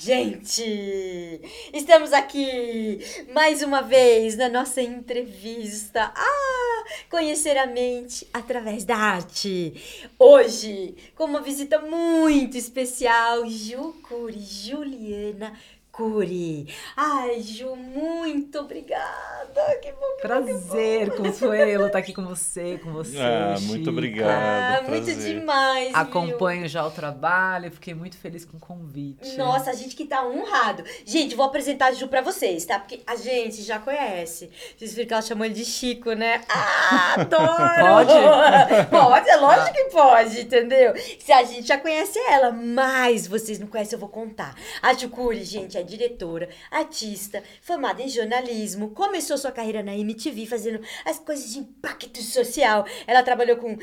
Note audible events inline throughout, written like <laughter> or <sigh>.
Gente, estamos aqui mais uma vez na nossa entrevista. Ah, conhecer a mente através da arte. Hoje, com uma visita muito especial, Ju Curi, Juliana Curi. Ai, Ju, muito obrigada. Que bom que Prazer, Consuelo, estar tá aqui com você, com você. Ah, muito obrigado. Ah, muito demais. Acompanho viu? já o trabalho, fiquei muito feliz com o convite. Nossa, a gente que tá honrado. Gente, vou apresentar a Ju pra vocês, tá? Porque a gente já conhece. Vocês viram que ela chamou ele de Chico, né? Ah, adoro! Pode? <laughs> pode, é lógico que pode, entendeu? Se a gente já conhece ela, mas vocês não conhecem, eu vou contar. A Ju Cury, gente, é diretora, artista, formada em jornalismo, começou sua carreira na MTV fazendo as coisas de impacto social. Ela trabalhou com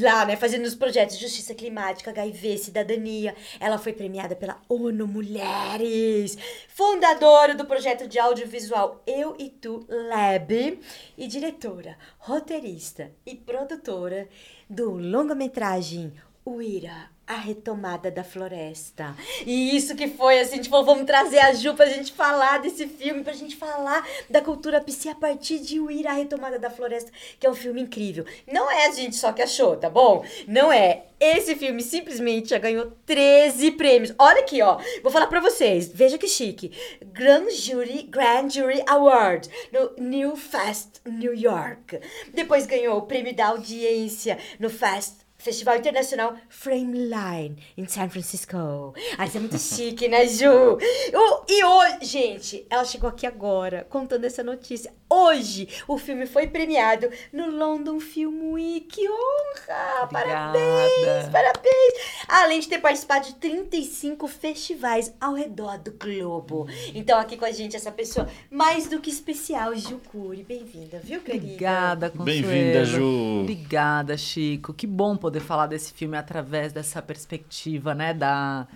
lá, né, fazendo os projetos justiça climática, HIV, cidadania. Ela foi premiada pela ONU Mulheres, fundadora do projeto de audiovisual Eu e Tu Lab e diretora, roteirista e produtora do longa-metragem Uira, a retomada da floresta. E isso que foi, assim, tipo, vamos trazer a Ju pra gente falar desse filme, pra gente falar da cultura psi a partir de Uira, a retomada da floresta, que é um filme incrível. Não é a gente só que achou, tá bom? Não é. Esse filme simplesmente já ganhou 13 prêmios. Olha aqui, ó. Vou falar pra vocês. Veja que chique. Grand Jury, Grand Jury Award no New Fest New York. Depois ganhou o prêmio da audiência no Fest Festival Internacional Frameline, em San Francisco. Ah, isso é muito chique, né, Ju? <laughs> O- E hoje, gente, ela chegou aqui agora, contando essa notícia. Hoje, o filme foi premiado no London Film Week. Que honra! Parabéns! Obrigada. Parabéns! Além de ter participado de 35 festivais ao redor do globo. Então, aqui com a gente, essa pessoa mais do que especial, Ju Cury. Bem-vinda, viu, querida? Obrigada, Consuelo. Bem-vinda, Ju. Obrigada, Chico. Que bom poder falar desse filme através dessa perspectiva, né, da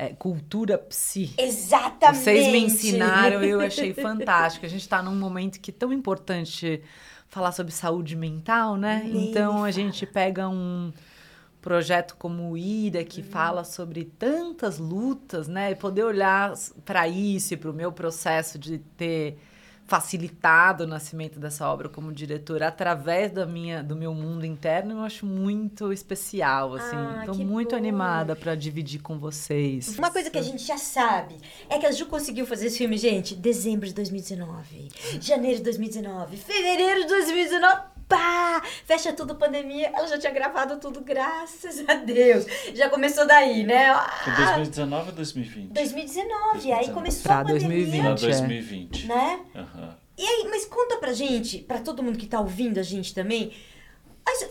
é, cultura psi. Exatamente! Vocês me ensinaram, eu achei fantástico. A gente está num momento que é tão importante falar sobre saúde mental, né? Nem então a gente pega um projeto como o IRA que fala sobre tantas lutas, né? E poder olhar para isso e para o meu processo de ter facilitado o nascimento dessa obra como diretora através da minha do meu mundo interno, eu acho muito especial, assim. Ah, Tô muito bom. animada para dividir com vocês. Uma coisa que a gente já sabe é que a Ju conseguiu fazer esse filme, gente, dezembro de 2019, janeiro de 2019, fevereiro de 2019. Pá! Fecha tudo pandemia. Ela já tinha gravado tudo, graças a Deus. Já começou daí, né? Foi Ah, 2019 ou 2020? 2019. Aí começou Pra a pandemia. 2020. Não, é. 2020. Né? Aham. E aí, mas conta pra gente, pra todo mundo que tá ouvindo a gente também,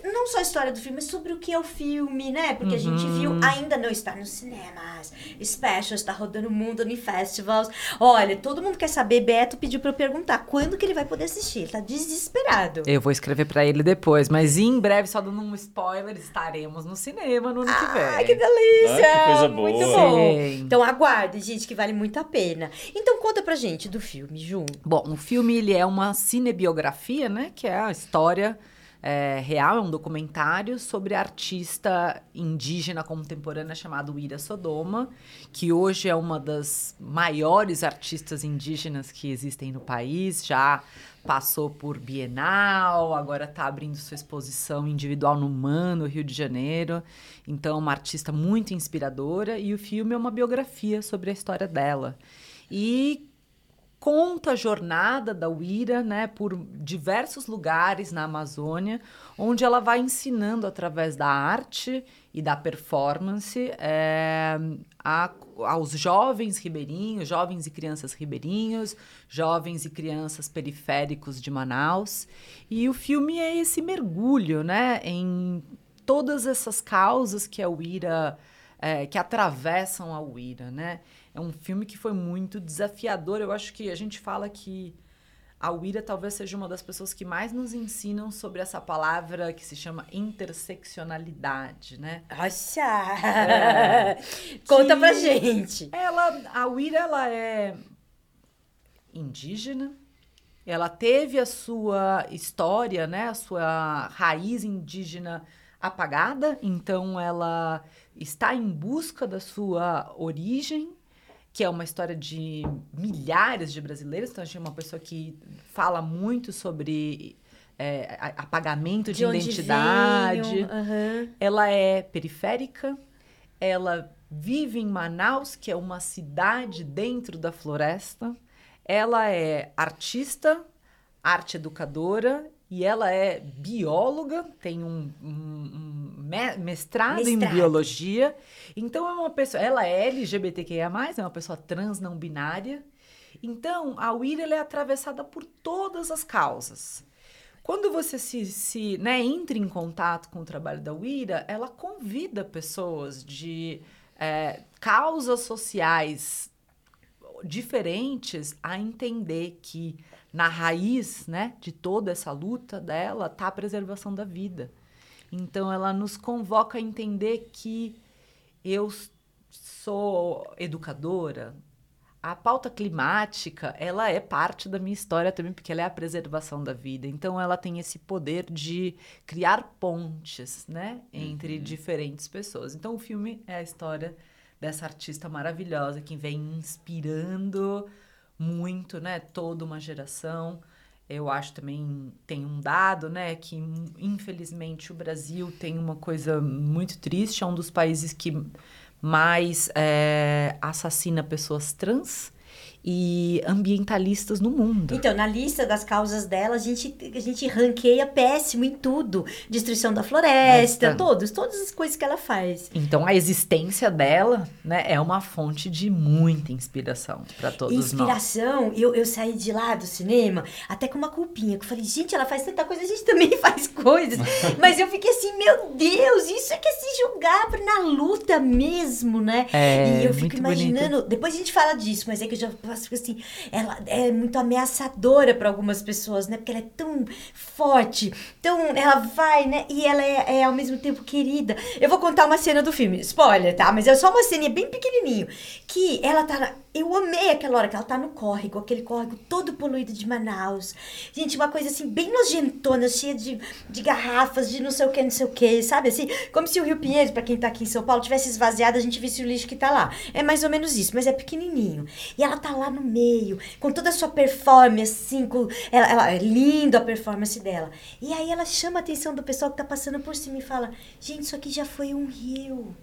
não só a história do filme, mas sobre o que é o filme, né? Porque a gente viu, ainda não está nos cinemas, special, está rodando o mundo em festivals. Olha, todo mundo quer saber, Beto pediu pra eu perguntar, quando que ele vai poder assistir? Ele tá desesperado. Eu vou escrever pra ele depois, mas em breve, só dando um spoiler, estaremos no cinema no ano que vem. Ai, que delícia! Ah, que coisa Muito boa. bom. Sim. Então aguarde, gente, que vale muito a pena. Então conta pra gente do filme, Ju. Bom, o filme ele é uma cinebiografia, né? Que é a história é, real, é um documentário sobre artista indígena contemporânea chamada Ira Sodoma, que hoje é uma das maiores artistas indígenas que existem no país, já passou por Bienal, agora está abrindo sua exposição individual no MAN, no Rio de Janeiro. Então, uma artista muito inspiradora e o filme é uma biografia sobre a história dela. E conta a jornada da Uira, né, por diversos lugares na Amazônia, onde ela vai ensinando através da arte e da performance é, a- aos jovens ribeirinhos, jovens e crianças ribeirinhos, jovens e crianças periféricos de Manaus. E o filme é esse mergulho, né, em todas essas causas que a Uira é, que atravessam a Uira, né? É um filme que foi muito desafiador. Eu acho que a gente fala que a Uira talvez seja uma das pessoas que mais nos ensinam sobre essa palavra que se chama interseccionalidade, né? Nossa! <laughs> Conta pra gente. Ela, a Uira, ela é indígena. Ela teve a sua história, né, a sua raiz indígena apagada, então ela está em busca da sua origem que é uma história de milhares de brasileiros. Então, a gente é uma pessoa que fala muito sobre é, apagamento de, De identidade. aham. Ela é periférica, ela vive em Manaus, que é uma cidade dentro da floresta. Ela é artista, arte educadora e ela é bióloga, tem um, um- um me- mestrado, em Mestrado. biologia. Então é uma pessoa, ela é LGBTQIA+, é uma pessoa trans não binária. Então a ela é atravessada por todas as causas. Quando você se, se né, entra em contato com o trabalho da Wira, ela convida pessoas de é, causas sociais diferentes a entender que na raiz né, de toda essa luta dela está a preservação da vida. Então ela nos convoca a entender que eu sou educadora, a pauta climática, ela é parte da minha história também, porque ela é a preservação da vida. Então, ela tem esse poder de criar pontes, né? Entre diferentes pessoas. Então, o filme é a história dessa artista maravilhosa que vem inspirando muito, né? Toda uma geração. Eu acho também, tem um dado, né? Que, infelizmente, o Brasil tem uma coisa muito triste. É um dos países que mais é, assassina pessoas trans e ambientalistas no mundo. Então, na lista das causas dela, a gente, a gente ranqueia péssimo em tudo. Destruição da floresta, Esta. todos, todas as coisas que ela faz. Então a existência dela, né, é uma fonte de muita inspiração para todos nós. Inspiração, eu, eu saí de lá do cinema até com uma culpinha. Que eu falei, gente, ela faz tanta coisa, a gente <laughs> também faz coisas. <laughs> Mas eu fiquei assim, meu Deus, isso é que é se jogar na luta mesmo, né? É, e eu fico imaginando, depois a gente fala disso, mas é que eu já faço assim, ela é muito ameaçadora para algumas pessoas, né? Porque ela é tão forte, tão. Ela vai, né? E ela é, é ao mesmo tempo querida. Eu vou contar uma cena do filme, spoiler, tá? Mas é só uma ceninha bem pequenininho. Que ela tá. Eu amei aquela hora que ela tá no córrego, aquele córrego todo poluído de Manaus. Gente, uma coisa assim, bem nojentona, cheia de, de garrafas, de não sei o que, não sei o que, sabe? Assim, como se o Rio Pinheiros, pra quem tá aqui em São Paulo, tivesse esvaziado, a gente visse o lixo que tá lá. É mais ou menos isso, mas é pequenininho. E ela tá lá no meio, com toda a sua performance, assim, com, ela, ela, é lindo a performance dela. E aí ela chama a atenção do pessoal que tá passando por cima e fala: gente, isso aqui já foi um rio.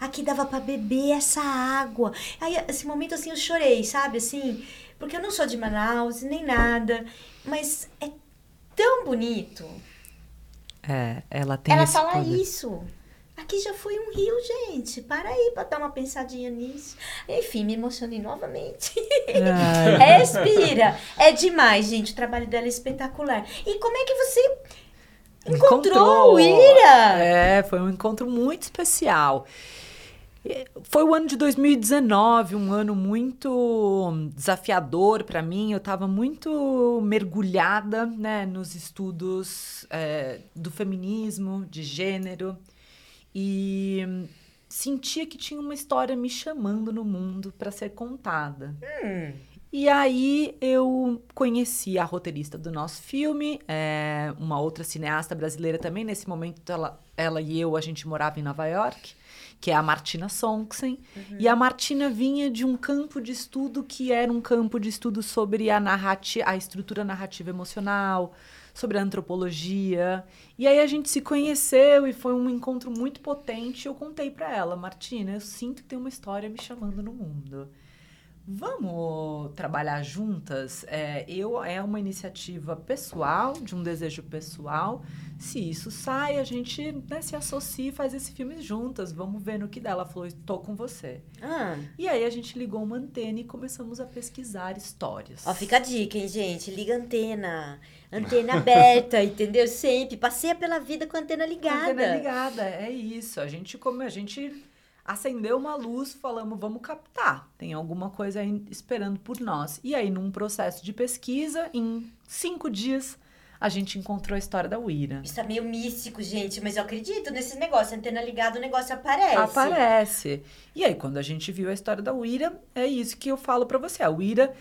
Aqui dava pra beber essa água. Aí, esse momento, assim, eu chorei, sabe? Assim, porque eu não sou de Manaus, nem nada, mas é tão bonito. É, ela tem Ela fala poder. isso. Aqui já foi um rio, gente. Para aí pra dar uma pensadinha nisso. Enfim, me emocionei novamente. Ai, <laughs> Respira. É demais, gente. O trabalho dela é espetacular. E como é que você encontrou, o Ira? É, foi um encontro muito especial. Foi o ano de 2019, um ano muito desafiador para mim. Eu estava muito mergulhada né, nos estudos é, do feminismo, de gênero, e sentia que tinha uma história me chamando no mundo para ser contada. Hum, E aí eu conheci a roteirista do nosso filme, é, uma outra cineasta brasileira também. Nesse momento, ela, ela e eu, a gente morava em Nova York, que é a Martina Sonksen. E a Martina vinha de um campo de estudo que era um campo de estudo sobre a, narrati a estrutura narrativa emocional, sobre a antropologia. E aí a gente se conheceu e foi um encontro muito potente. Eu contei para ela, Martina, eu sinto que tem uma história me chamando no mundo. Vamos trabalhar juntas? É, eu é uma iniciativa pessoal, de um desejo pessoal. Se isso sai, a gente né, se associa e faz esse filme juntas. Vamos ver no que dá. Ela falou, estou com você. ah. E aí a gente ligou uma antena e começamos a pesquisar histórias. Ó, fica a dica, hein, gente? Liga a antena. Antena aberta, <laughs> entendeu? Sempre. Passeia pela vida com a antena ligada. Antena ligada, é isso. A gente como a gente acendeu uma luz, falamos, vamos captar. Tem alguma coisa aí esperando por nós. E aí, num processo de pesquisa, em cinco dias, a gente encontrou a história da Uira. Isso é meio místico, gente, mas eu acredito nesses negócios. Antena ligada, o negócio aparece. Aparece. E aí, quando a gente viu a história da Uira, é isso que eu falo pra você. A Uira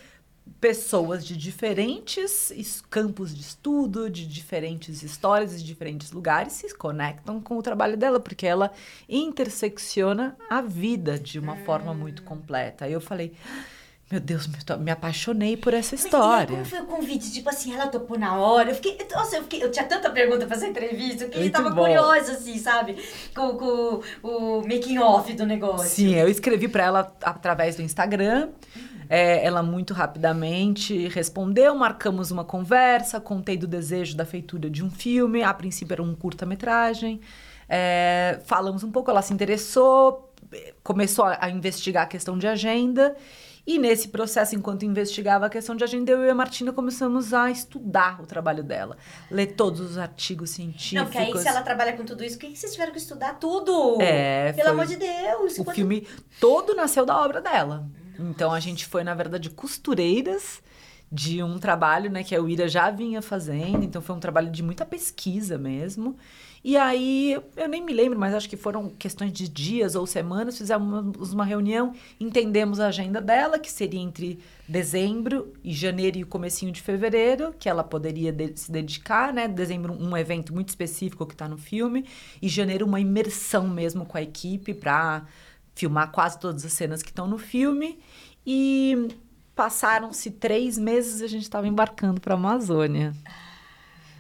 pessoas de diferentes es- campos de estudo, de diferentes histórias, de diferentes lugares se conectam com o trabalho dela, porque ela intersecciona a vida de uma forma muito completa. Aí eu falei, meu Deus, me, apaixonei por essa Mas, história. como foi o convite? Tipo assim, ela topou na hora. Eu fiquei. Nossa, eu, fiquei, eu tinha tanta pergunta pra essa entrevista. Eu fiquei, Muito tava bom. curiosa, assim, sabe? Com, com o making off do negócio. Sim, eu escrevi para ela através do Instagram. É, ela muito rapidamente respondeu, marcamos uma conversa, contei do desejo da feitura de um filme. A princípio era um curta-metragem. É, falamos um pouco, ela se interessou, começou a, a investigar a questão de agenda. E nesse processo, enquanto investigava a questão de agenda, eu e a Martina começamos a estudar o trabalho dela. Ler todos os artigos científicos. Não, porque aí se ela trabalha com tudo isso, por que que vocês tiveram que estudar tudo? É, Pelo amor de Deus. O quanto- filme todo nasceu da obra dela. Então a gente foi, na verdade, costureiras de um trabalho né, que a Uira já vinha fazendo. Então foi um trabalho de muita pesquisa mesmo. E aí, eu nem me lembro, mas acho que foram questões de dias ou semanas. Fizemos uma reunião, entendemos a agenda dela, que seria entre dezembro e janeiro e o comecinho de fevereiro, que ela poderia de- se dedicar, né? Dezembro, um evento muito específico que está no filme. E janeiro, uma imersão mesmo com a equipe para filmar quase todas as cenas que estão no filme. E passaram-se três meses e a gente estava embarcando para a Amazônia.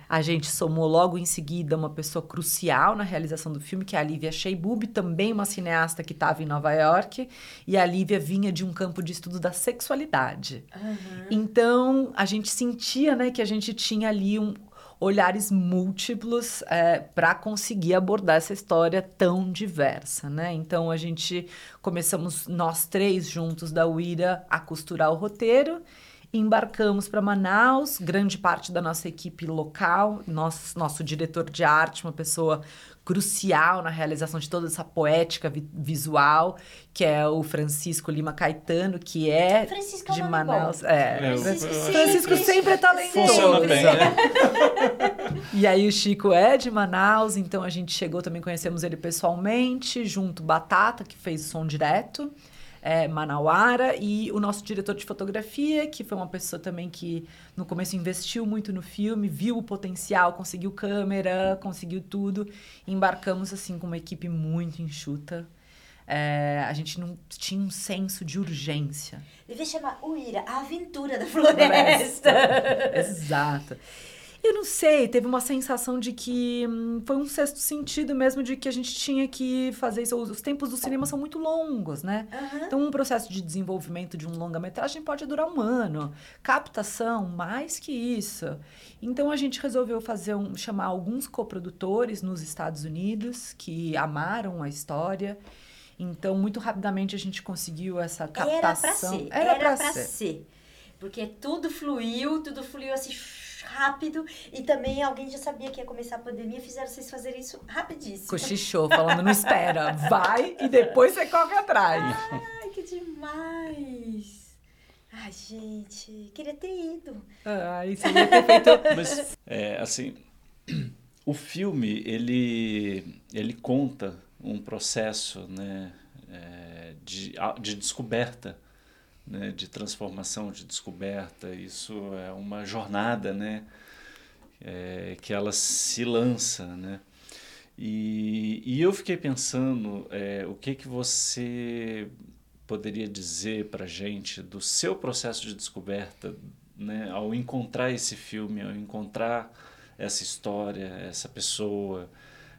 A gente somou logo em seguida uma pessoa crucial na realização do filme, que é a Lívia Sheibub, também uma cineasta que estava em Nova York. E a Lívia vinha de um campo de estudo da sexualidade. Então, a gente sentia né, que a gente tinha ali um, olhares múltiplos para conseguir abordar essa história tão diversa, né? Então, a gente começamos, nós três juntos da UIRA, a costurar o roteiro. Embarcamos para Manaus, grande parte da nossa equipe local, nosso, nosso diretor de arte, uma pessoa crucial na realização de toda essa poética vi- visual, que é o Francisco Lima Caetano, que é Francisco é de Manaus. É, É, Francisco Francisco sempre é talentoso. Bem, né? <laughs> E aí o Chico é de Manaus, então a gente chegou também, conhecemos ele pessoalmente, junto Batata, que fez o som direto, é, Manauara, e o nosso diretor de fotografia, que foi uma pessoa também que no começo investiu muito no filme, viu o potencial, conseguiu câmera, conseguiu tudo. Embarcamos assim com uma equipe muito enxuta. É, a gente não tinha um senso de urgência. Devia chamar Uira, a aventura da floresta. Exato. Eu não sei, teve uma sensação de que hum, foi um sexto sentido mesmo de que a gente tinha que fazer isso. Os os tempos do cinema são muito longos, né? Aham. Então, um processo de desenvolvimento de um longa-metragem pode durar um ano. Captação, mais que isso. Então, a gente resolveu fazer um, chamar alguns coprodutores nos Estados Unidos que amaram a história. Então, muito rapidamente a gente conseguiu essa Era captação. pra ser. Era pra pra ser. ser. Porque tudo fluiu, tudo fluiu assim rápido. E também alguém já sabia que ia começar a pandemia, fizeram vocês fazerem isso rapidíssimo. Cochichou, falando, não espera, vai e depois você corre atrás. Ai, que demais! Ai, gente, queria ter ido. Ai, você ia ter feito. <laughs> Mas, é, assim, o filme, ele, ele conta um processo né, é, de, de descoberta, né, de transformação, de descoberta. Isso é uma jornada né, é, que ela se lança, né? E, e eu fiquei pensando é, o que, que você poderia dizer para gente do seu processo de descoberta né, ao encontrar esse filme, ao encontrar essa história, essa pessoa,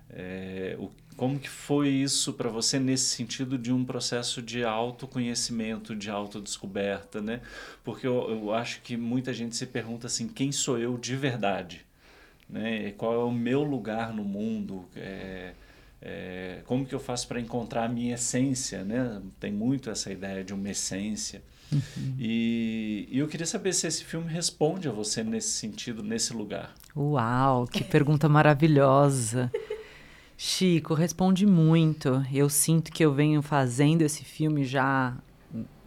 é, o, como que foi isso para você nesse sentido de um processo de autoconhecimento, de autodescoberta, né? Porque eu, eu acho que muita gente se pergunta assim, quem sou eu de verdade? Né? Qual é o meu lugar no mundo? É, é, como que eu faço para encontrar a minha essência, né? Tem muito essa ideia de uma essência. E, e eu queria saber se esse filme responde a você nesse sentido, nesse lugar. Uau, que pergunta maravilhosa. <laughs> Chico, responde muito. Eu sinto que eu venho fazendo esse filme já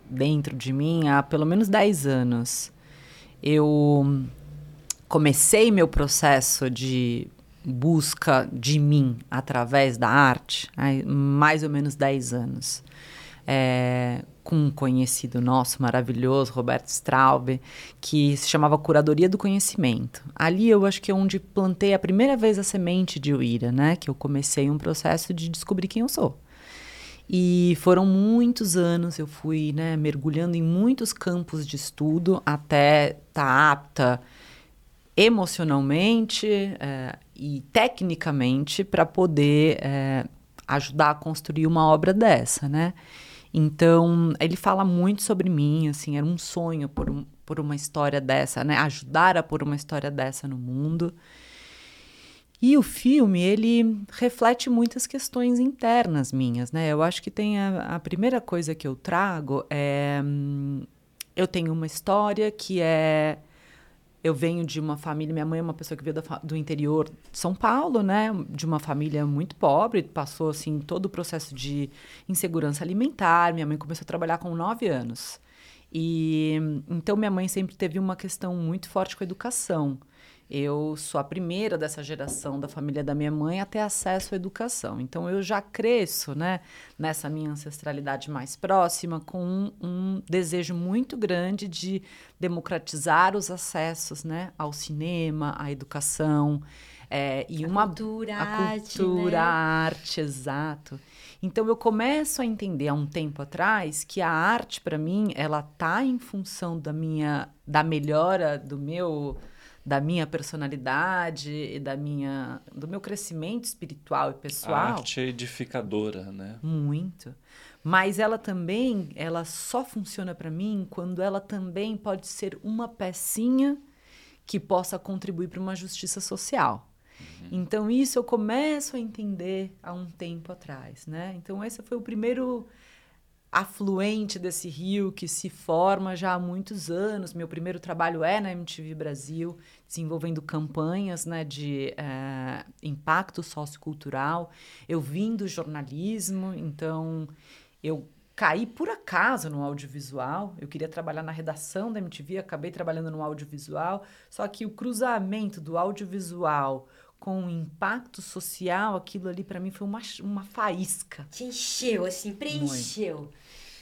dentro de mim há pelo menos 10 anos. Eu comecei meu processo de busca de mim através da arte há mais ou menos 10 anos. É, com um conhecido nosso maravilhoso, Roberto Straub, que se chamava Curadoria do Conhecimento. Ali eu acho que é onde plantei a primeira vez a semente de Uira, né? Que eu comecei um processo de descobrir quem eu sou. E foram muitos anos, eu fui né, mergulhando em muitos campos de estudo até estar tá apta emocionalmente é, e tecnicamente para poder é, ajudar a construir uma obra dessa, né? Então, ele fala muito sobre mim, assim, era um sonho por, um, por uma história dessa, né? Ajudar a pôr uma história dessa no mundo. E o filme, ele reflete muitas questões internas minhas, né? Eu acho que tem a, a primeira coisa que eu trago é... Hum, eu tenho uma história que é eu venho de uma família, minha mãe é uma pessoa que veio do interior de São Paulo, né? De uma família muito pobre, passou assim todo o processo de insegurança alimentar. Minha mãe começou a trabalhar com nove anos. E então minha mãe sempre teve uma questão muito forte com a educação. Eu sou a primeira dessa geração da família da minha mãe a ter acesso à educação. Então eu já cresço, né, nessa minha ancestralidade mais próxima, com um, um desejo muito grande de democratizar os acessos, né, ao cinema, à educação. É, e a uma cultura, a arte, cultura, né? a arte, exato. Então eu começo a entender há um tempo atrás que a arte para mim ela tá em função da minha da melhora do meu da minha personalidade e da minha do meu crescimento espiritual e pessoal. A arte é edificadora, né? Muito. Mas ela também, ela só funciona para mim quando ela também pode ser uma pecinha que possa contribuir para uma justiça social. Uhum. Então isso eu começo a entender há um tempo atrás, né? Então esse foi o primeiro afluente desse rio que se forma já há muitos anos. Meu primeiro trabalho é na MTV Brasil, desenvolvendo campanhas né, de é, impacto sociocultural. Eu vim do jornalismo, então eu caí por acaso no audiovisual. Eu queria trabalhar na redação da MTV, acabei trabalhando no audiovisual. Só que o cruzamento do audiovisual com impacto social, aquilo ali para mim foi uma, uma faísca. Te encheu, assim, preencheu. Muito.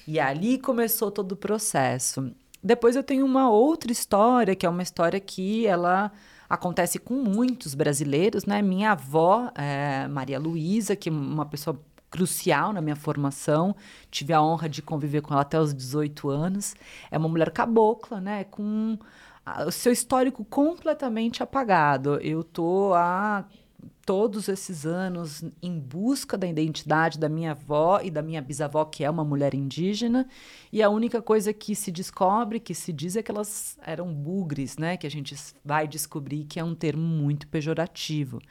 E ali começou todo o processo. Depois eu tenho uma outra história, que é uma história que ela acontece com muitos brasileiros, né? Minha avó, é, Maria Luísa, que é uma pessoa crucial na minha formação, tive a honra de conviver com ela até os 18 anos, é uma mulher cabocla, né? Com o seu histórico completamente apagado. Eu tô há todos esses anos em busca da identidade da minha avó e da minha bisavó, que é uma mulher indígena, e a única coisa que se descobre, que se diz é que elas eram bugres, né? Que a gente vai descobrir que é um termo muito pejorativo.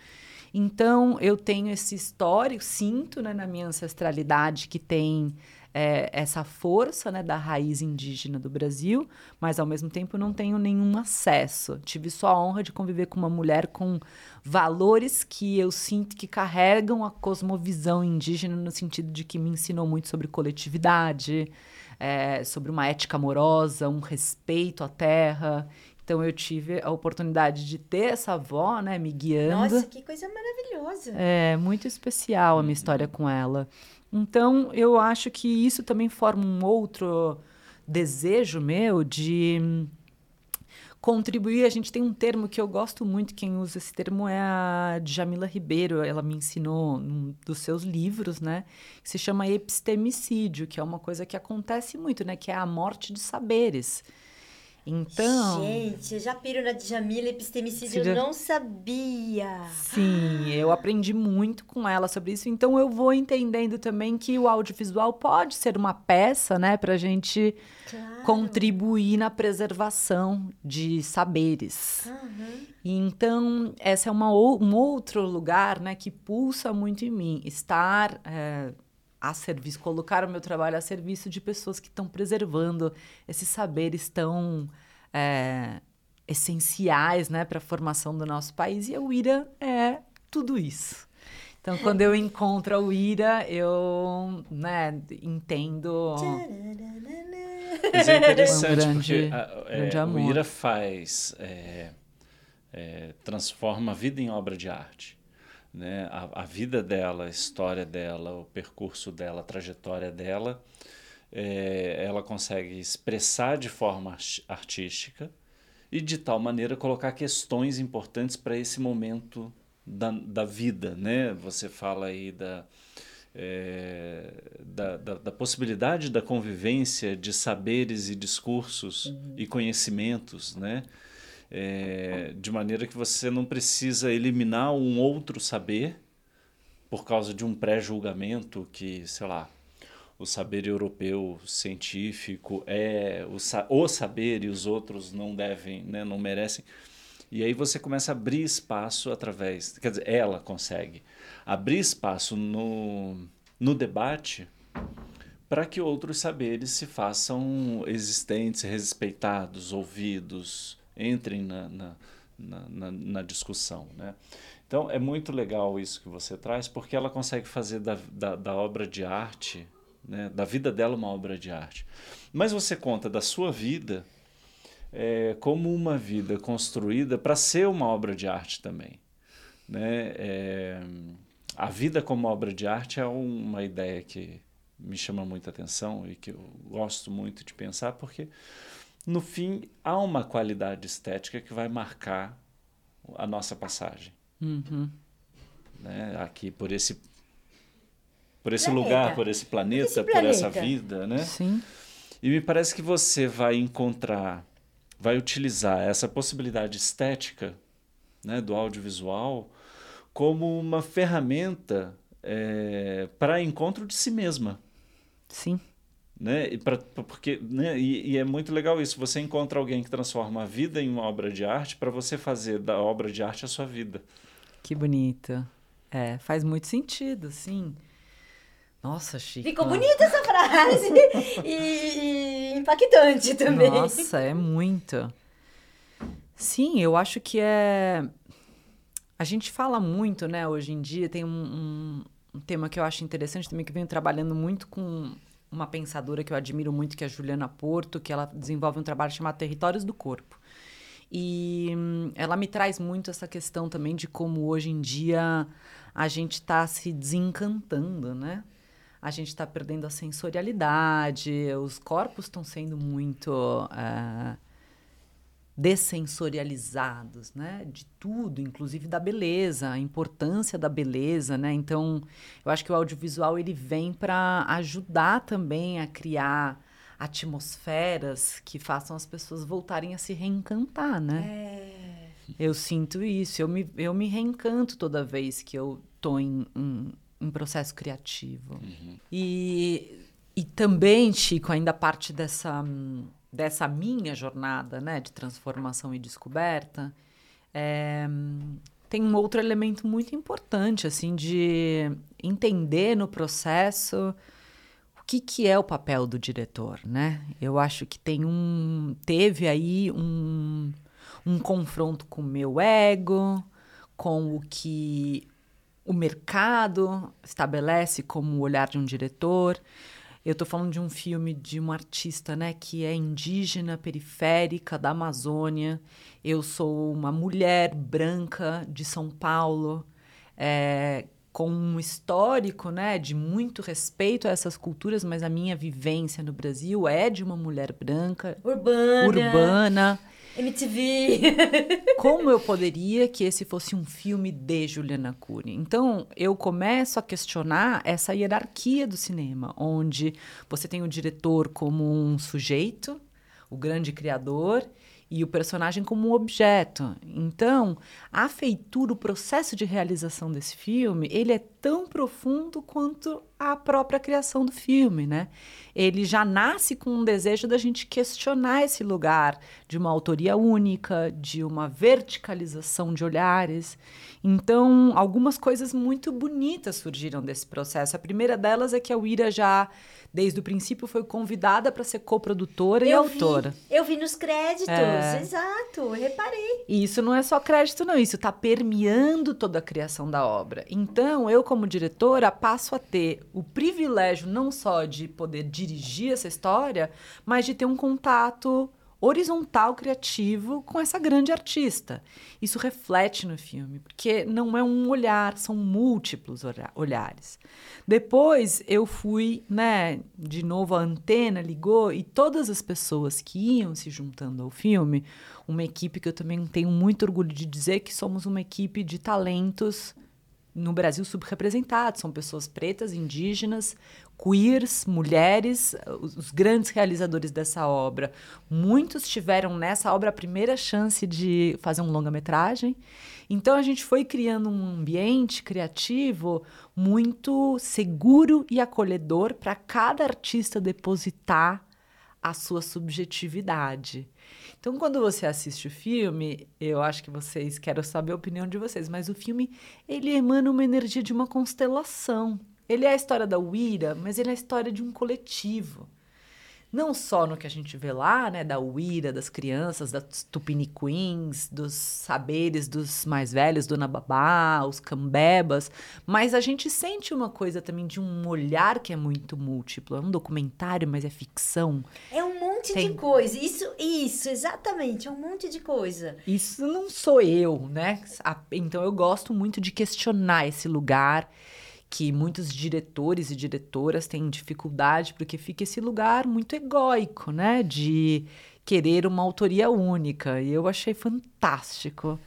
Então, eu tenho esse histórico, sinto né, na minha ancestralidade que tem é, essa força né, da raiz indígena do Brasil, mas ao mesmo tempo não tenho nenhum acesso. Tive só a honra de conviver com uma mulher com valores que eu sinto que carregam a cosmovisão indígena, no sentido de que me ensinou muito sobre coletividade, é, sobre uma ética amorosa, um respeito à terra. Então eu tive a oportunidade de ter essa avó, né, me guiando. Nossa, que coisa maravilhosa. É muito especial a minha história com ela. Então, eu acho que isso também forma um outro desejo meu de contribuir. A gente tem um termo que eu gosto muito, quem usa esse termo é a Jamila Ribeiro, ela me ensinou num dos seus livros, né? Que se chama epistemicídio, que é uma coisa que acontece muito, né? Que é a morte de saberes. Então. Gente, eu já piro na Djamila epistemicídio, eu não sabia. Sim, eu aprendi muito com ela sobre isso. Então eu vou entendendo também que o audiovisual pode ser uma peça, né, pra gente claro. contribuir na preservação de saberes. Uhum. Então, essa é uma, um outro lugar, né, que pulsa muito em mim. Estar. É, a serviço, colocar o meu trabalho a serviço de pessoas que estão preservando esses saberes tão é, essenciais né, para a formação do nosso país. E a UIRA é tudo isso. Então, quando eu encontro a UIRA, eu né, entendo. Mas é <laughs> interessante, um grande, porque a, é, grande amor. o IRA faz. É, é, transforma a vida em obra de arte né, a, a, vida dela, a história dela, o percurso dela, a trajetória dela, é, ela consegue expressar de forma artística e de tal maneira colocar questões importantes para esse momento da, da vida, né? Você fala aí da, é, da, da, da, possibilidade da convivência de saberes e discursos uhum. e conhecimentos, né? É, de maneira que você não precisa eliminar um outro saber por causa de um pré-julgamento que, sei lá, o saber europeu científico é o, o saber e os outros não devem, né, não merecem. E aí você começa a abrir espaço através, quer dizer, ela consegue abrir espaço no, no debate para que outros saberes se façam existentes, respeitados, ouvidos, entrem na, na, na, na discussão. Né? Então é muito legal isso que você traz, porque ela consegue fazer da, da, da obra de arte né, da vida dela uma obra de arte. Mas você conta da sua vida é, como uma vida construída para ser uma obra de arte também. Né? É, a vida como obra de arte é uma ideia que me chama muita atenção e que eu gosto muito de pensar, porque no fim há uma qualidade estética que vai marcar a nossa passagem. Uhum. Né? Aqui por esse por esse planeta. lugar, por esse planeta, esse por essa vida, né? Sim. E me parece que você vai encontrar, vai utilizar essa possibilidade estética, né, do audiovisual, como uma ferramenta é, para encontro de si mesma. Sim. Né? E pra, porque, né? E, e, é muito legal isso. Você encontra alguém que transforma a vida em uma obra de arte para você fazer da obra de arte a sua vida. Que bonito. É, faz muito sentido, sim. Nossa, Chico. Ficou bonita essa frase <laughs> e, e, impactante também. Nossa, é muito. Sim, eu acho que é. A gente fala muito, né, hoje em dia, tem um, um, um tema que eu acho interessante também, que venho trabalhando muito com uma pensadora que eu admiro muito, que é a Juliana Porto, que ela desenvolve um trabalho chamado Territórios do Corpo. E hum, ela me traz muito essa questão também de como hoje em dia a gente está se desencantando, né? a gente está perdendo a sensorialidade, os corpos estão sendo muito uh, dessensorializados, né? De tudo, inclusive da beleza, a importância da beleza, né? Então, eu acho que o audiovisual ele vem para ajudar também a criar atmosferas que façam as pessoas voltarem a se reencantar, né? É. Eu sinto isso, eu me, eu me reencanto toda vez que eu tô em, em um processo criativo. Uhum. E, e também, Chico, ainda parte dessa, dessa minha jornada né, de transformação e descoberta, é, tem um outro elemento muito importante, assim, de entender no processo o que, que é o papel do diretor, né? Eu acho que tem um... Teve aí um, um confronto com o meu ego, com o que o mercado estabelece como o olhar de um diretor. Eu estou falando de um filme de uma artista, né, que é indígena, periférica da Amazônia. Eu sou uma mulher branca de São Paulo, é, com um histórico, né, de muito respeito a essas culturas, mas a minha vivência no Brasil é de uma mulher branca, urbana, urbana MTV. Como eu poderia que esse fosse um filme de Juliana Cury? Então, eu começo a questionar essa hierarquia do cinema, onde você tem o diretor como um sujeito, o grande criador, e o personagem como um objeto. Então, a feitura, o processo de realização desse filme, ele é tão profundo quanto a própria criação do filme, né? Ele já nasce com um desejo da gente questionar esse lugar de uma autoria única, de uma verticalização de olhares. Então, algumas coisas muito bonitas surgiram desse processo. A primeira delas é que a Uira já desde o princípio foi convidada para ser coprodutora e autora. Vi, eu vi nos créditos, é. exato, reparei. E isso não é só crédito, não, isso está permeando toda a criação da obra. Então, eu, como diretora, passo a ter o privilégio não só de poder dirigir essa história, mas de ter um contato horizontal criativo com essa grande artista. Isso reflete no filme, porque não é um olhar, são múltiplos olhares. Depois eu fui, né, de novo a antena ligou e todas as pessoas que iam se juntando ao filme, uma equipe que eu também tenho muito orgulho de dizer que somos uma equipe de talentos no Brasil subrepresentados, são pessoas pretas, indígenas, queers, mulheres, os, os, grandes realizadores dessa obra. Muitos tiveram nessa obra a primeira chance de fazer um longa-metragem. Então a gente foi criando um ambiente criativo muito seguro e acolhedor para cada artista depositar a sua subjetividade. Então, quando você assiste o filme, eu acho que vocês quero saber a opinião de vocês, mas o filme ele emana uma energia de uma constelação. Ele é a história da Uira, mas ele é a história de um coletivo. Não só no que a gente vê lá, né, da Uira, das crianças, das Tupini Queens, dos saberes dos mais velhos, Dona Babá, os cambebas, mas a gente sente uma coisa também de um olhar que é muito múltiplo. É um documentário, mas é ficção. É um monte Tem... de coisa. Isso, isso, exatamente, é um monte de coisa. Isso não sou eu, né? Então eu gosto muito de questionar esse lugar que muitos diretores e diretoras têm dificuldade porque fica esse lugar muito egóico, né, de querer uma autoria única. E eu achei fantástico.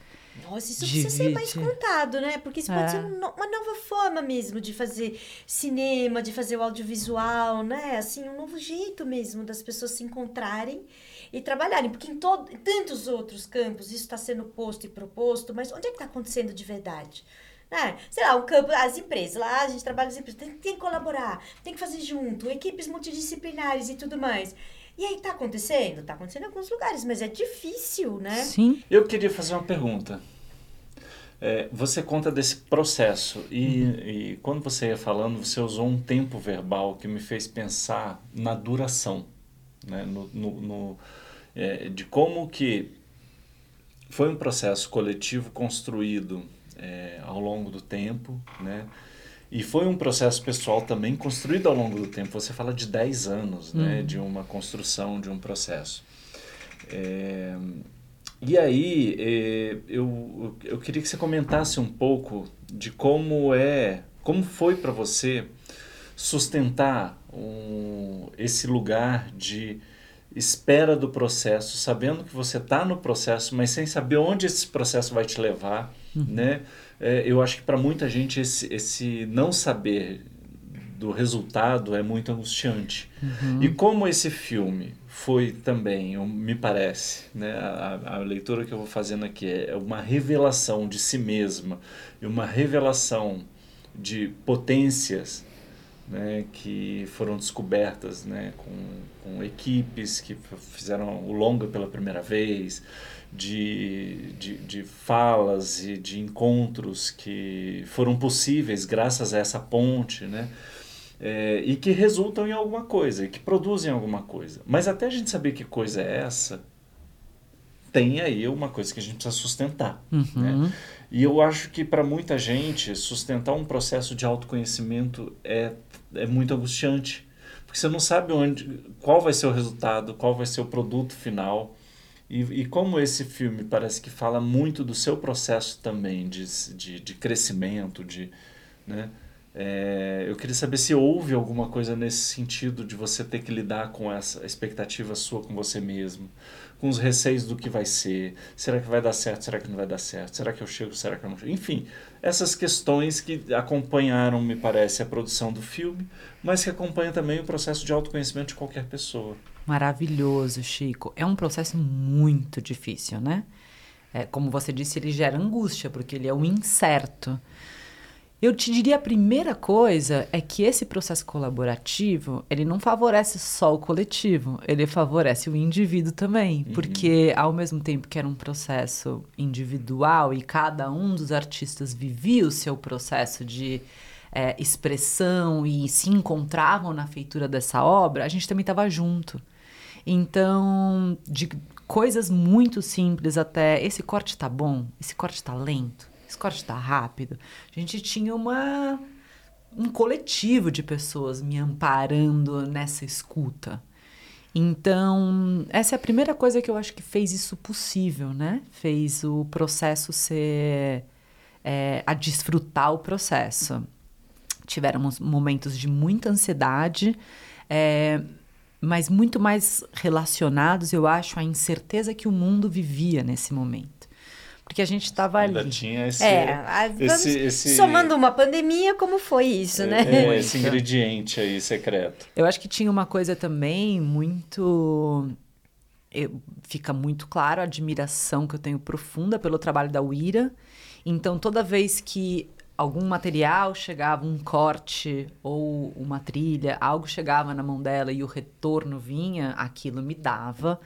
Nossa, isso precisa ser mais contado, né? Porque isso é. pode ser uma nova forma mesmo de fazer cinema, de fazer o audiovisual, né? Assim, um novo jeito mesmo das pessoas se encontrarem e trabalharem. Porque em, todo, em tantos outros campos isso está sendo posto e proposto, mas onde é que está acontecendo de verdade? É, sei lá, o campo, as empresas, lá a gente trabalha as empresas, tem, tem que colaborar, tem que fazer junto, equipes multidisciplinares e tudo mais. E aí tá acontecendo? Tá acontecendo em alguns lugares, mas é difícil, né? Sim. Eu queria fazer uma pergunta. É, você conta desse processo e, uhum. e, quando você ia falando, você usou um tempo verbal que me fez pensar na duração, né? no, no, no é, de como que foi um processo coletivo construído é, ao longo do tempo, né? E foi um processo pessoal também construído ao longo do tempo. Você fala de 10 anos, né? Uhum. De uma construção, de um processo. É, e aí, é, eu, eu queria que você comentasse um pouco de como é, como foi para você sustentar um, esse lugar de espera do processo, sabendo que você está no processo, mas sem saber onde esse processo vai te levar, uhum. né? É, eu acho que para muita gente esse, esse não saber do resultado é muito angustiante. Uhum. E como esse filme foi também, me parece, né, a, a, leitura que eu vou fazendo aqui é uma revelação de si mesma e uma revelação de potências né, que foram descobertas né, com, com equipes que fizeram o longa pela primeira vez, de, de, de falas e de encontros que foram possíveis graças a essa ponte, né? É, e que resultam em alguma coisa, que produzem alguma coisa. Mas até a gente saber que coisa é essa, tem aí uma coisa que a gente precisa sustentar. Uhum. Né? E eu acho que para muita gente, sustentar um processo de autoconhecimento é, é muito angustiante. Porque você não sabe onde, qual vai ser o resultado, qual vai ser o produto final. E, e como esse filme parece que fala muito do seu processo também de, de, de crescimento, de, né? É, eu queria saber se houve alguma coisa nesse sentido de você ter que lidar com essa expectativa sua com você mesmo, com os receios do que vai ser, será que vai dar certo, será que não vai dar certo, será que eu chego, será que eu não chego, enfim, essas questões que acompanharam, me parece, a produção do filme, mas que acompanham também o processo de autoconhecimento de qualquer pessoa. Maravilhoso, Chico. É um processo muito difícil, né? É, como você disse, ele gera angústia, porque ele é um incerto. Eu te diria a primeira coisa é que esse processo colaborativo, ele não favorece só o coletivo, ele favorece o indivíduo também, uhum. porque ao mesmo tempo que era um processo individual e cada um dos artistas vivia o seu processo de é, expressão e se encontravam na feitura dessa obra, a gente também estava junto. Então, de coisas muito simples até esse corte tá bom, esse corte tá lento, esse corte tá rápido. A gente tinha uma um coletivo de pessoas me amparando nessa escuta. Então, essa é a primeira coisa que eu acho que fez isso possível, né? Fez o processo ser. É, a desfrutar o processo. Tiveram momentos de muita ansiedade, é, mas muito mais relacionados, eu acho, à incerteza que o mundo vivia nesse momento porque a gente estava ali. Ainda tinha esse, é, esse, esse, somando uma pandemia, como foi isso, é, né? É, esse ingrediente aí secreto. Eu acho que tinha uma coisa também muito fica muito claro a admiração que eu tenho profunda pelo trabalho da Uira. Então, toda vez que algum material chegava, um corte ou uma trilha, algo chegava na mão dela e o retorno vinha, aquilo me dava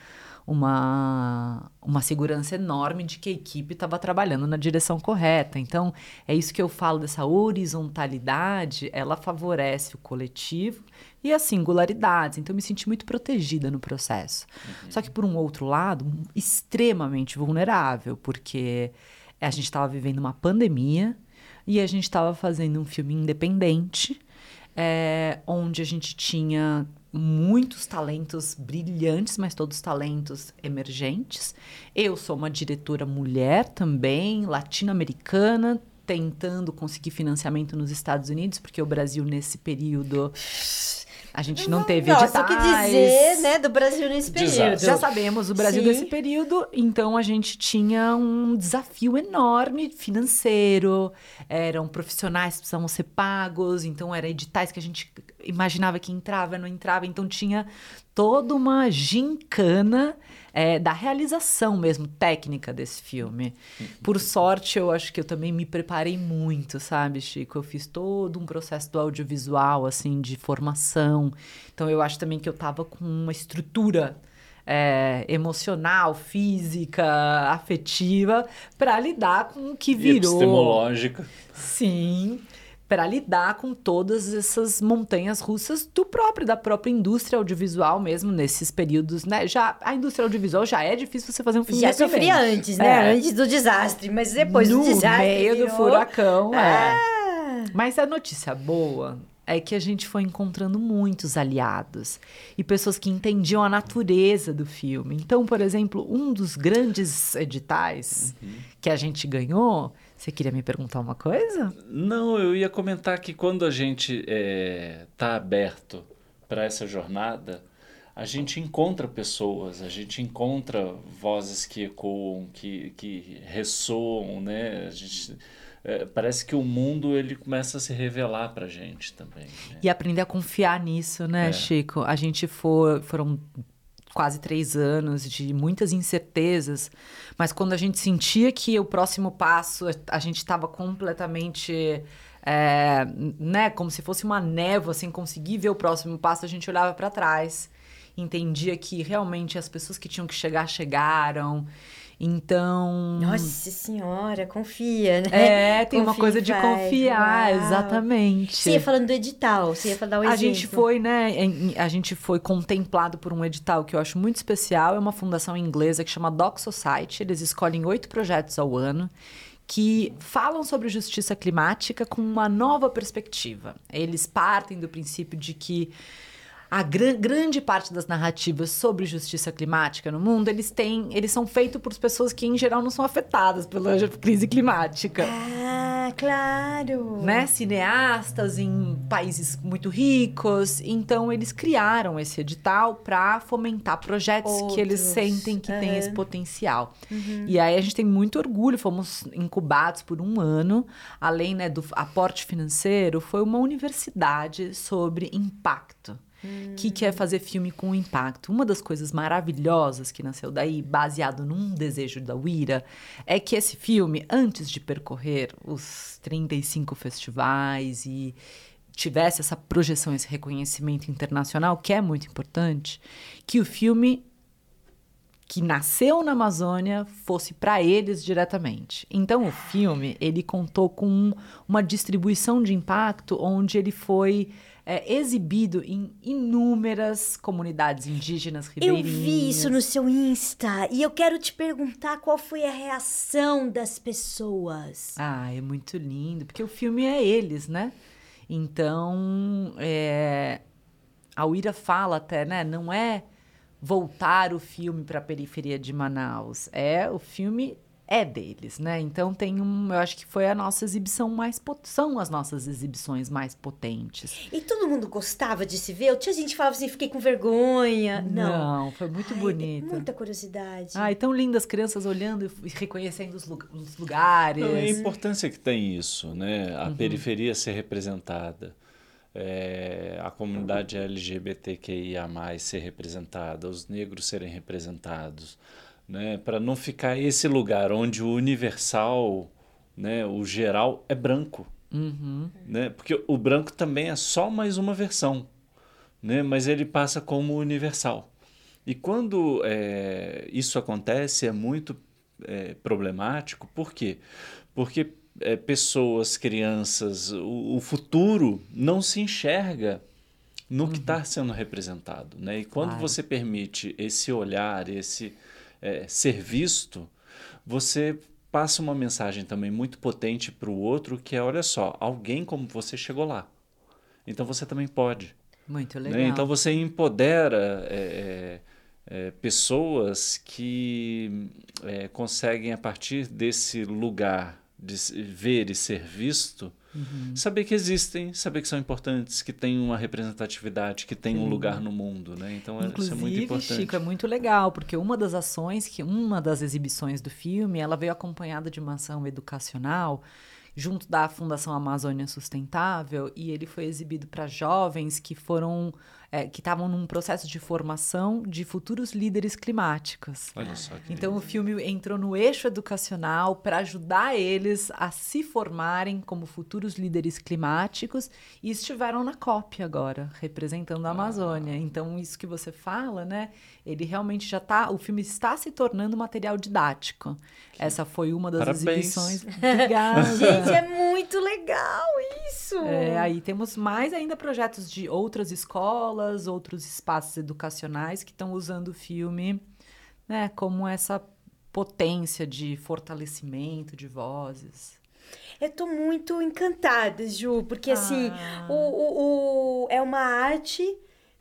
uma, uma segurança enorme de que a equipe estava trabalhando na direção correta. Então, é isso que eu falo dessa horizontalidade, ela favorece o coletivo e as singularidades. Então, eu me senti muito protegida no processo. Uhum. Só que, por um outro lado, extremamente vulnerável, porque a gente estava vivendo uma pandemia e a gente estava fazendo um filme independente, é, onde a gente tinha muitos talentos brilhantes, mas todos talentos emergentes. Eu sou uma diretora mulher também, latino-americana, tentando conseguir financiamento nos Estados Unidos, porque o Brasil nesse período a gente não teve Nossa, editais. o que dizer, né, do Brasil nesse período. Já sabemos o Brasil Sim. nesse período, então a gente tinha um desafio enorme financeiro, eram profissionais que precisavam ser pagos, então eram editais que a gente imaginava que entrava, não entrava, então tinha toda uma gincana é, da realização mesmo técnica desse filme. Por sorte, eu acho que eu também me preparei muito, sabe, Chico? Eu fiz todo um processo do audiovisual, assim, de formação. Então, eu acho também que eu tava com uma estrutura é, emocional, física, afetiva, para lidar com o que virou. Epistemológica. Sim para lidar com todas essas montanhas russas do próprio da própria indústria audiovisual mesmo nesses períodos, né? Já a indústria audiovisual já é difícil você fazer um filme já sofria antes, né? É. Antes do desastre, mas depois no do desastre meio virou... do furacão, é. Ah. Mas a notícia boa é que a gente foi encontrando muitos aliados e pessoas que entendiam a natureza do filme. Então, por exemplo, um dos grandes editais uhum. que a gente ganhou você queria me perguntar uma coisa? Não, eu ia comentar que quando a gente está é, tá aberto para essa jornada, a gente encontra pessoas, a gente encontra vozes que ecoam, que, que ressoam, né? A gente, é, parece que o mundo ele começa a se revelar para gente também. Né? E aprender a confiar nisso, né, é. Chico? A gente for, foram quase três anos de muitas incertezas, mas quando a gente sentia que o próximo passo a gente estava completamente. É, né, como se fosse uma névoa, sem conseguir ver o próximo passo, a gente olhava para trás, entendia que realmente as pessoas que tinham que chegar chegaram então. Nossa Senhora, confia, né? É, tem confia uma coisa de confiar, Uau. exatamente. Você ia falando do edital, você ia dar o um A gente foi, né? A gente foi contemplado por um edital que eu acho muito especial. É uma fundação inglesa que chama Doc Society. Eles escolhem oito projetos ao ano que falam sobre justiça climática com uma nova perspectiva. Eles partem do princípio de que a gr grande parte das narrativas sobre justiça climática no mundo, eles têm, eles são feitos por pessoas que em geral não são afetadas pela crise climática. Ah, claro. Né? Cineastas em países muito ricos, então eles criaram esse edital para fomentar projetos Outros. que eles sentem que uhum. têm esse potencial. Uhum. E aí a gente tem muito orgulho, fomos incubados por um ano, além né, do aporte financeiro, foi uma universidade sobre impacto que quer fazer filme com impacto. Uma das coisas maravilhosas que nasceu daí, baseado num desejo da Wira, é que esse filme, antes de percorrer os 35 festivais e tivesse essa projeção, esse reconhecimento internacional, que é muito importante, que o filme que nasceu na Amazônia fosse para eles diretamente. Então o filme ele contou com uma distribuição de impacto onde ele foi é, exibido em inúmeras comunidades indígenas ribeirinhas. Eu vi isso no seu Insta e eu quero te perguntar qual foi a reação das pessoas. Ah, é muito lindo, porque o filme é eles, né? Então, é, a Uira fala até, né? Não é voltar o filme para a periferia de Manaus. É o filme é deles, né? Então tem um, eu acho que foi a nossa exibição mais são as nossas exibições mais potentes. E todo mundo gostava de se ver? Tinha gente que falava assim, fiquei com vergonha. Não, Não foi muito Ai, bonito. Muita curiosidade. Ai, tão lindas crianças olhando e reconhecendo os, lugares. Não, a importância que tem isso, né? A uhum. periferia ser representada. É, a comunidade LGBTQIA+, ser representada, os negros serem representados, né, para não ficar esse lugar onde o universal, né, o geral é branco, uhum. né, porque o branco também é só mais uma versão, né, mas ele passa como universal. E quando é, isso acontece é muito é, problemático, por quê? Porque é, pessoas, crianças, o, o, futuro não se enxerga no uhum. que está sendo representado. Né? E quando claro. você permite esse olhar, esse é, ser visto, você passa uma mensagem também muito potente para o outro que é, olha só, alguém como você chegou lá. Então você também pode. Muito né? legal. Né? Então você empodera é, é, é pessoas que é, conseguem, a partir desse lugar de ver e ser visto, Uhum. Saber que existem, saber que são importantes, que têm uma representatividade, que têm um lugar no mundo, né? Então Inclusive, isso é muito importante. Chico, é muito legal, porque uma das ações, que uma das exibições do filme, ela veio acompanhada de uma ação educacional junto da Fundação Amazônia Sustentável e ele foi exibido para jovens que foram é, que estavam num processo de formação de futuros líderes climáticos. Olha só que então lindo. o filme entrou no eixo educacional para ajudar eles a se formarem como futuros líderes climáticos e estiveram na COP agora, representando a Amazônia. Ah. Então isso que você fala, né? Ele realmente já está, o filme está se tornando material didático. Que... Essa foi uma das Parabéns. exibições. <laughs> Obrigada. Gente, é muito legal isso. É, aí temos mais ainda projetos de outras escolas escolas, outros espaços educacionais que estão usando o filme né, como essa potência de fortalecimento de vozes. Eu tô muito encantada, Ju, porque assim, ah. o, o, o, é uma arte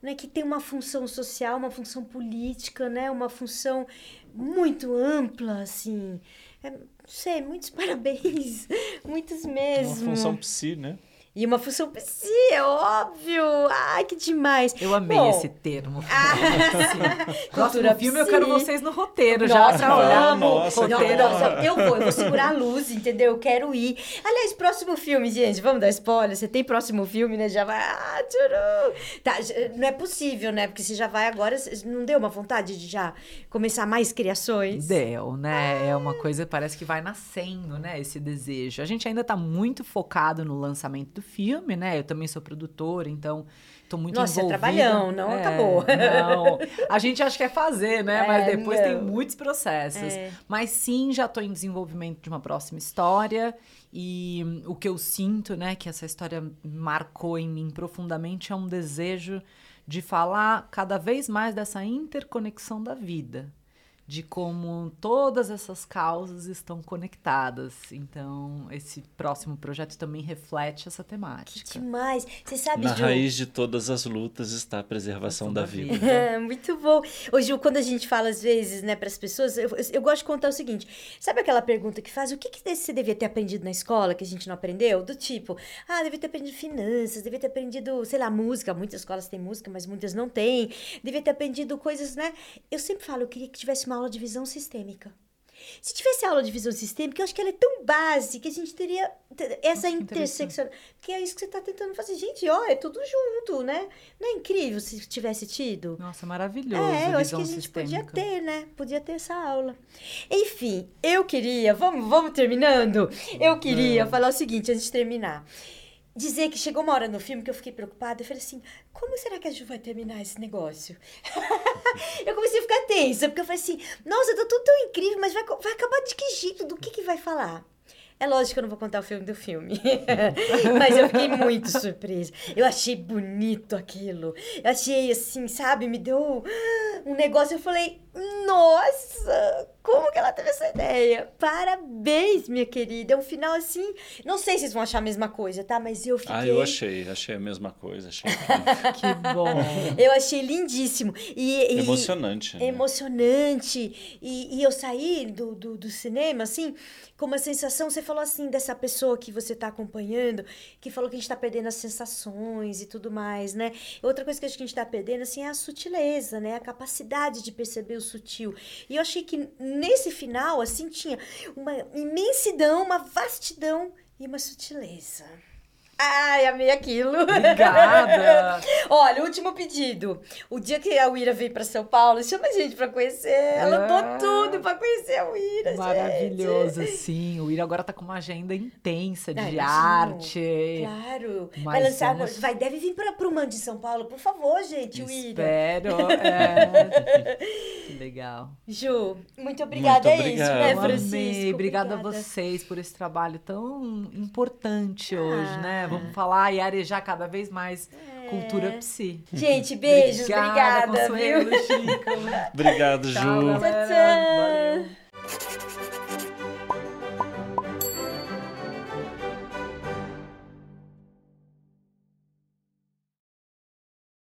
né, que tem uma função social, uma função política, né, uma função muito ampla, assim. É, não sei, muitos <laughs> parabéns, muitos mesmo. Uma função psi, né? E uma função psi, é óbvio. Ai, que demais. Eu amei Bom, esse termo. Ah, <laughs> Próximo filme eu quero vocês no roteiro nossa, já. Nossa, roteiro. Nossa, eu vou, eu vou segurar a luz, entendeu? Eu quero ir. Aliás, próximo filme, gente, vamos dar spoiler. Você tem próximo filme, né? Já vai. Ah, tchuru. Tá, não é possível, né? Porque você já vai agora. Não deu uma vontade de já começar mais criações? Deu, né? Ah. É uma coisa, parece que vai nascendo, né? Esse desejo. A gente ainda tá muito focado no lançamento do filme, né? Eu também sou produtora, então tô muito Nossa, envolvida. é trabalhão, não é, acabou. Não, a gente acha que é fazer, né? <laughs> É, Mas depois não. tem muitos processos. É. Mas sim, já tô em desenvolvimento de uma próxima história e o que eu sinto, né, que essa história marcou em mim profundamente é um desejo de falar cada vez mais dessa interconexão da vida de como todas essas causas estão conectadas. Então, esse próximo projeto também reflete essa temática. Que demais! Você sabe, Na Ju... raiz de todas as lutas está a preservação da, da, vida. vida. <laughs> É, muito bom. Ô, Ju, quando a gente fala às vezes, né, para as pessoas, eu, eu, gosto de contar o seguinte: sabe aquela pergunta que faz o que, que você devia ter aprendido na escola que a gente não aprendeu? Do tipo, ah, devia ter aprendido finanças, devia ter aprendido, sei lá, música. Muitas escolas têm música, mas muitas não têm. Devia ter aprendido coisas, né? Eu sempre falo, eu queria que tivesse uma aula de visão sistêmica. Se tivesse aula de visão sistêmica, eu acho que ela é tão básica que a gente teria essa intersecção. Que é isso que você está tentando fazer. Gente, ó, é tudo junto, né? Não é incrível se tivesse tido? Nossa, maravilhoso. É, eu acho que a gente sistêmica. podia ter, né? Podia ter essa aula. Enfim, eu queria, vamos, vamos terminando? Eu queria é. falar o seguinte antes de terminar dizer que chegou uma hora no filme que eu fiquei preocupada. Eu falei assim: como será que a Ju vai terminar esse negócio? <laughs> eu comecei a ficar tensa, porque eu falei assim: nossa, tá tudo tão incrível, mas vai, vai acabar de que jeito? Do que, que vai falar? É lógico que eu não vou contar o filme do filme. <laughs> Mas eu fiquei muito surpresa. Eu achei bonito aquilo. Eu achei assim, sabe? Me deu um negócio. Eu falei, Nossa, como que ela teve essa ideia? Parabéns, minha querida. É um final assim. Não sei se vocês vão achar a mesma coisa, tá? Mas eu fiquei. Ah, eu achei, achei a mesma coisa. Achei <laughs> que bom. eu achei lindíssimo. E, e emocionante. Né? Emocionante. E, e eu saí do, do, do, cinema, assim, com uma sensação. Você falou assim, dessa pessoa que você tá acompanhando, que falou que a gente tá perdendo as sensações e tudo mais, né? Outra coisa que acho que a gente tá perdendo, assim, é a sutileza, né? A capacidade de perceber o sutil. E eu achei que nesse final, assim, tinha uma imensidão, uma vastidão e uma sutileza. Ai, amei aquilo. Obrigada. <laughs> Olha, último pedido. O dia que a Uira veio para São Paulo, chama a gente para conhecer. Ela é. tudo para conhecer a Uira, Maravilhoso, gente. sim. O Uira agora tá com uma agenda intensa de arte. Claro. Mas vai lançar, vamos... vai, deve vir para o Man de São Paulo, por favor, gente, Uira. Espero. <laughs> É. que legal. Ju, muito obrigada. Muito é isso, né, Francisco? Amei. Obrigada, obrigada a vocês por esse trabalho tão importante ah. hoje, né? Vamos é. falar e arejar cada vez mais é. cultura psi. Gente, beijos, obrigada. obrigada Chico. Obrigado, Ju. Tchau, tchau.